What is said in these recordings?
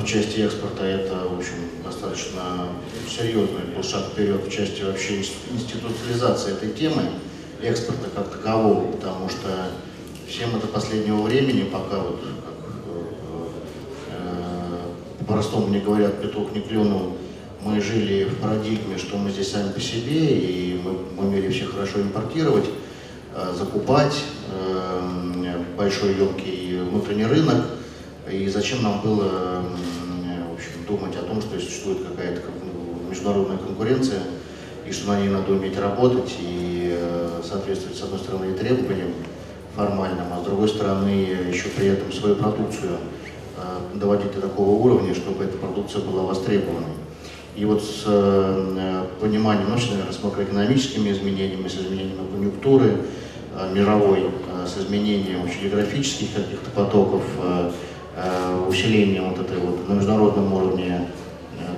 в части экспорта это, в общем, достаточно серьезный был шаг вперед в части вообще институциализации этой темы, экспорта как такового, потому что всем это последнего времени, пока вот, как э, по-простому мне говорят, петух не клюнул, мы жили в парадигме, что мы здесь сами по себе, и мы умели все хорошо импортировать, э, закупать, э, большой емкий внутренний рынок, и зачем нам было в общем, думать о том, что существует какая-то международная конкуренция, и что на ней надо уметь работать и э, соответствовать, с одной стороны, требованиям формальным, а с другой стороны, еще при этом свою продукцию э, доводить до такого уровня, чтобы эта продукция была востребованной. И вот с э, пониманием, ну, наверное, с макроэкономическими изменениями, с изменением конъюнктуры мировой, с изменением географических каких-то потоков, усилением вот этой вот на международном уровне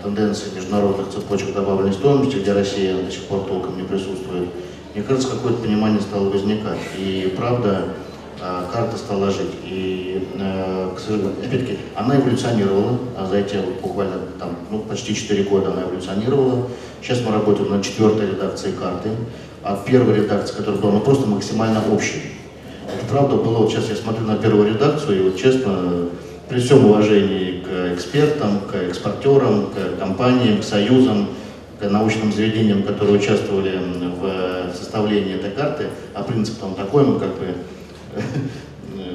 тенденции международных цепочек добавленной стоимости, где Россия до сих пор толком не присутствует, мне кажется, какое-то понимание стало возникать. И правда, а, карта стала жить. И, э, опять-таки, она эволюционировала, а за эти буквально там, ну, почти 4 года она эволюционировала. Сейчас мы работаем над четвертой редакцией карты, а первая редакция, которая была ну, просто максимально общей. Это правда было, вот сейчас я смотрю на первую редакцию, и вот честно, при всем уважении к экспертам, к экспортерам, к компаниям, к союзам, к научным заведениям, которые участвовали в составлении этой карты, а принцип там такой, мы как бы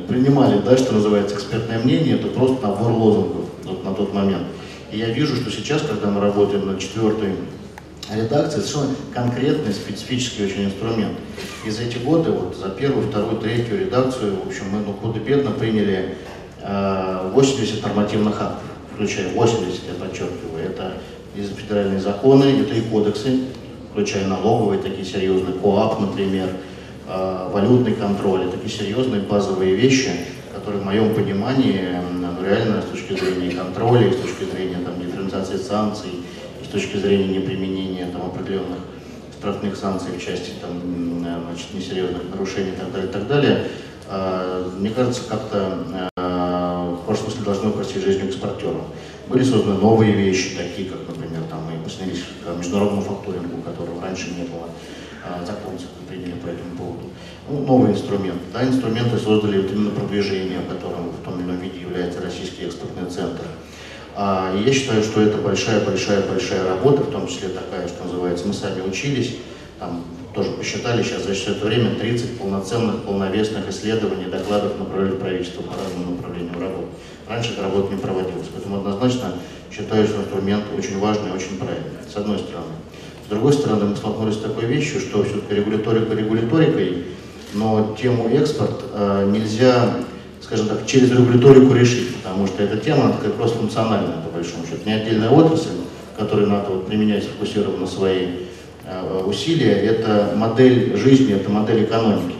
принимали, да, что называется, экспертное мнение, это просто набор лозунгов вот на тот момент. И я вижу, что сейчас, когда мы работаем над четвертой редакцией, совершенно конкретный, специфический очень инструмент. И за эти годы, вот за первую, вторую, третью редакцию, в общем, мы ну, худо-бедно приняли 80 э, нормативных актов, включая 80, я подчеркиваю, это и федеральные законы, это и кодексы, включая налоговые, такие серьезные, КОАП, например, э, валютный контроль, такие серьезные базовые вещи, которые в моем понимании ну, реально с точки зрения контроля, с точки зрения там, дифференциации санкций, с точки зрения неприменения там, определенных штрафных санкций в части там, значит, несерьезных нарушений и так далее, и так далее, э, мне кажется, как-то экспортерам. Были созданы новые вещи, такие как, например, там, мы к международному факторингу, которого раньше не было, а, закон приняли по этому поводу. Ну, новый инструмент. Да, инструменты создали вот именно продвижение, которым в том или ином виде является Российский экспортный центр. А, я считаю, что это большая-большая-большая работа, в том числе такая, что называется, мы сами учились, там тоже посчитали сейчас за все это время 30 полноценных, полновесных исследований, докладов направили правительство по разному направлению работы. Раньше эта работа не проводилась, поэтому однозначно считаю, что инструмент очень важный и очень правильный, с одной стороны. С другой стороны, мы столкнулись с такой вещью, что все-таки регуляторика регуляторикой, но тему экспорт э, нельзя, скажем так, через регуляторику решить, потому что эта тема, такая кросс-функциональная, по большому счету, не отдельная отрасль, которой надо вот, применять свои э, усилия, это модель жизни, это модель экономики.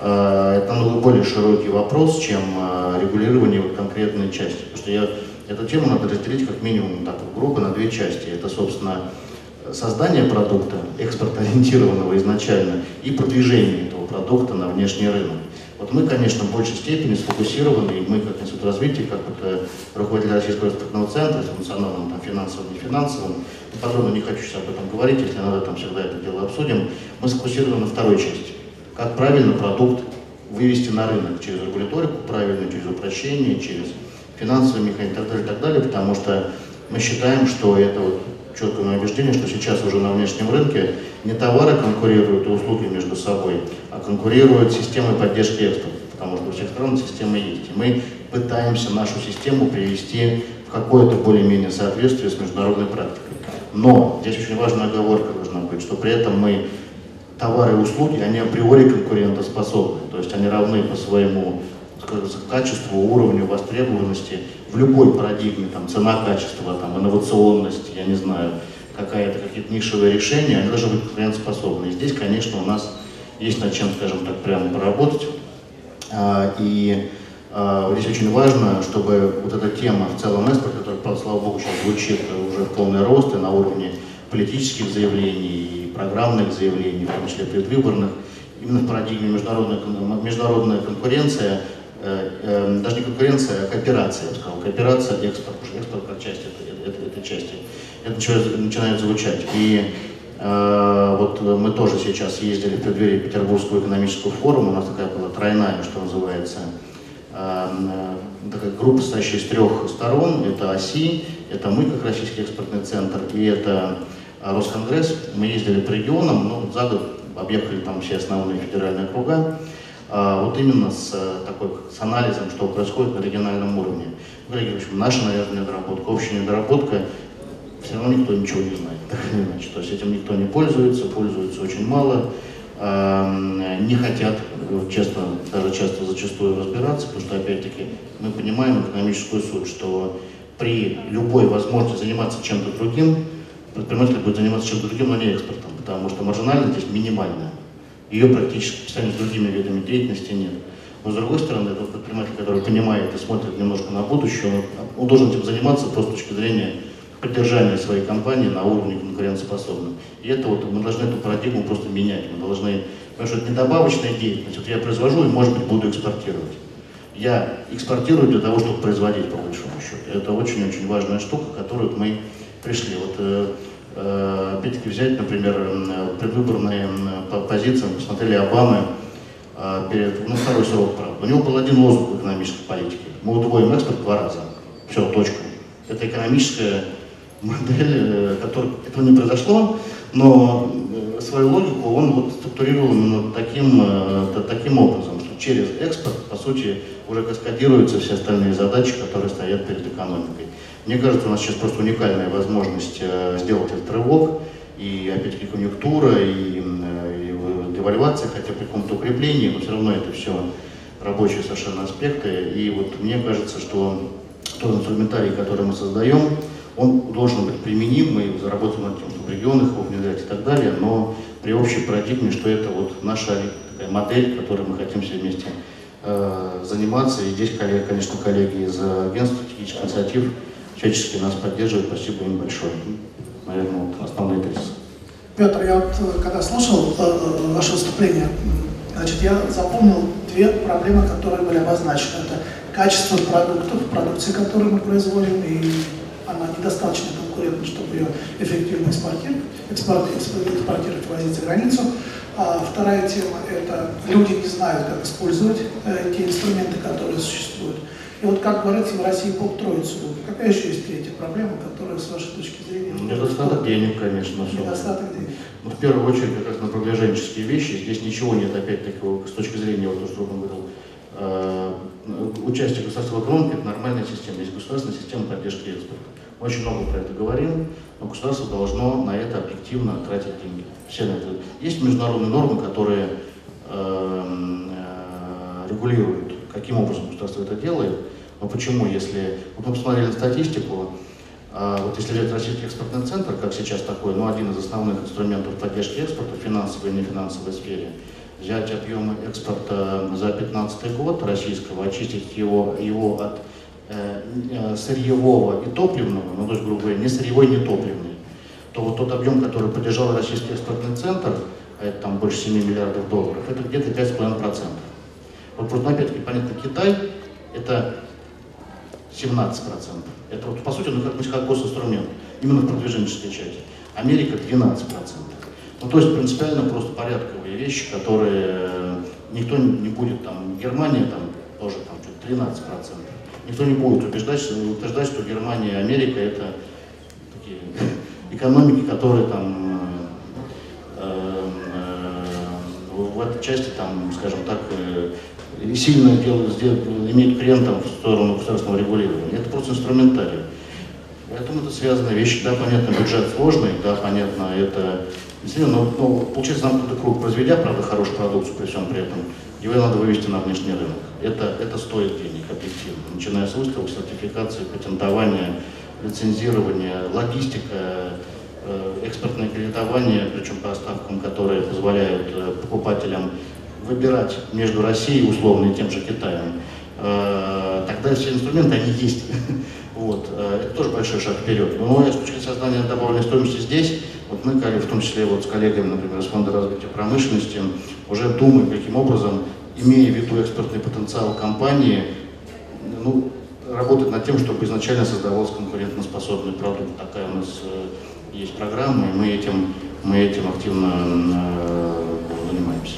Э, это намного более широкий вопрос, чем э, регулирование вот конкретной части. Потому что я, эту тему надо разделить как минимум так, грубо на две части. Это, собственно, создание продукта, экспортоориентированного изначально, и продвижение этого продукта на внешний рынок. Вот мы, конечно, в большей степени сфокусированы, и мы как Институт развития, как вот, руководитель Российского экспортного центра, с функционалом там, финансовым, не финансовым, подробно не хочу сейчас об этом говорить, если надо, там всегда это дело обсудим, мы сфокусированы на второй части. Как правильно продукт вывести на рынок через регуляторику, правильно, через упрощение, через финансовые механизмы и так далее, и так далее, потому что мы считаем, что это вот четкое убеждение, что сейчас уже на внешнем рынке не товары конкурируют и услуги между собой, а конкурируют системы поддержки экспорта, потому что у всех стран система есть. И мы пытаемся нашу систему привести в какое-то более-менее соответствие с международной практикой. Но здесь очень важная оговорка должна быть, что при этом мы товары и услуги, они априори конкурентоспособны, то есть они равны по своему качеству, уровню востребованности в любой парадигме, там, цена, качество, там, инновационность, я не знаю, какая-то какие-то нишевые решения, они должны быть конкурентоспособны. И здесь, конечно, у нас есть над чем, скажем так, прямо поработать. А, и а, здесь очень важно, чтобы вот эта тема в целом экспорта, которая, слава богу, сейчас звучит уже в полный рост и на уровне политических заявлений программных заявлений, в том числе предвыборных, именно в парадигме международная, международная конкуренция, даже не конкуренция, а кооперация, я бы сказал, кооперация, экспорт, экспорт этой, этой части. Это начинает, звучать. И э, вот мы тоже сейчас ездили в преддверии Петербургского экономического форума, у нас такая была тройная, что называется, э, такая группа, состоящая из трех сторон. Это ОСИ, это мы, как Российский экспортный центр, и это Росконгресс. Мы ездили по регионам, ну, за год объехали там все основные федеральные округа. А, вот именно с, э, такой, с анализом, что происходит на региональном уровне. Коллеги, в общем, наша, наверное, недоработка, общая недоработка, все равно никто ничего не знает, так или иначе. То есть этим никто не пользуется, пользуется очень мало, не хотят, честно, даже часто зачастую разбираться, потому что, опять-таки, мы понимаем экономическую суть, что при любой возможности заниматься чем-то другим, предприниматель будет заниматься чем-то другим, но не экспортом, потому что маржинальность здесь минимальная. Ее практически по с другими видами деятельности нет. Но с другой стороны, это предприниматель, который понимает и смотрит немножко на будущее, он, он должен этим заниматься просто с точки зрения поддержания своей компании на уровне конкурентоспособным. И это вот мы должны эту парадигму просто менять. Мы должны, потому что это не добавочная деятельность. Вот я произвожу и, может быть, буду экспортировать. Я экспортирую для того, чтобы производить, по большому счету. Это очень-очень важная штука, которую мы пришли. Вот Э, опять-таки взять, например, предвыборные позиции, посмотрели Обамы э, перед, ну, второй срок, правда. У него был один лозунг в экономической политике. Мы удвоим экспорт два раза. Все, точка. Это экономическая модель, э, которая этого не произошло, но свою логику он вот структурировал именно таким, таким образом, что через экспорт, по сути, уже каскадируются все остальные задачи, которые стоят перед экономикой. Мне кажется, у нас сейчас просто уникальная возможность э, сделать этот рывок, и опять-таки конъюнктура, и, э, и девальвация, хотя при каком-то укреплении, но все равно это все рабочие совершенно аспекты. И вот мне кажется, что тот инструментарий, который мы создаем, он должен быть применим, мы заработаем над тем, чтобы в регионах его внедрять и так далее, но при общей парадигме, что это вот наша такая модель, которой мы хотим все вместе э, заниматься. И здесь, коллеги, конечно, коллеги из агентства стратегических инициатив всячески нас поддерживают. Спасибо им большое. Наверное, вот основные тезисы. Петр, я вот э, когда слушал э, э, ваше выступление, значит, я запомнил две проблемы, которые были обозначены. Это качество продуктов, продукции, которую мы производим, и она недостаточно конкурентна, чтобы ее эффективно экспортировать, экспорт, экспортировать, возить за границу. А вторая тема – это люди не знают, как использовать э, те инструменты, которые существуют. И вот как говорится в России поп троицу. Какая еще есть третья проблема, которая с вашей точки зрения... Недостаток денег, конечно. Недостаток денег. Ну, в первую очередь, как раз на продвиженческие вещи. Здесь ничего нет, опять-таки, с точки зрения, вот то, что он говорил, участие государства в экономике – это нормальная система. Есть государственная система поддержки экспорта. Очень много про это говорим, но государство должно на это объективно тратить деньги. Все на это. Есть международные нормы, которые э, э, регулируют каким образом государство это делает. Но почему, если... Вот мы посмотрели статистику, а, вот если взять Российский экспортный центр, как сейчас такой, ну, один из основных инструментов поддержки экспорта в финансовой и нефинансовой сфере, взять объемы экспорта за 2015 год российского, очистить его, его от э, э, сырьевого и топливного, ну, то есть, грубо говоря, не сырьевой, не топливный, то вот тот объем, который поддержал Российский экспортный центр, а это там больше 7 миллиардов долларов, это где-то 5,5%. Вот просто опять-таки, понятно, Китай это 17%. Это вот, по сути, ну, как, как госинструмент, именно в продвиженческой части. Америка 12%. Ну, то есть принципиально просто порядковые вещи, которые никто не будет, там, Германия там тоже там что-то 13%. Никто не будет убеждать, утверждать, что Германия и Америка это такие экономики, которые там э, э, в этой части, там, скажем так, э, сильно делать, сделать, иметь клиентам в сторону государственного регулирования. Это просто инструментарий. Поэтому это связанные вещи. Да, понятно, бюджет сложный, да, понятно, это но, но получается замкнутый круг. Произведя, правда, хорошую продукцию при всем при этом, его надо вывести на внешний рынок. Это, это стоит денег объективно. Начиная с выставок, сертификации, патентования, лицензирования, логистика, э, экспортное кредитование, причем по ставкам, которые позволяют э, покупателям выбирать между Россией, условно, и тем же Китаем, э, тогда все инструменты, они есть. Вот. Это тоже большой шаг вперед. Но с точки зрения добавленной стоимости здесь, вот мы, в том числе вот с коллегами, например, из Фонда развития промышленности, уже думаем, каким образом, имея в виду экспортный потенциал компании, ну, работать над тем, чтобы изначально создавался конкурентоспособный продукт. Такая у нас э, есть программа, и мы этим, мы этим активно э, занимаемся.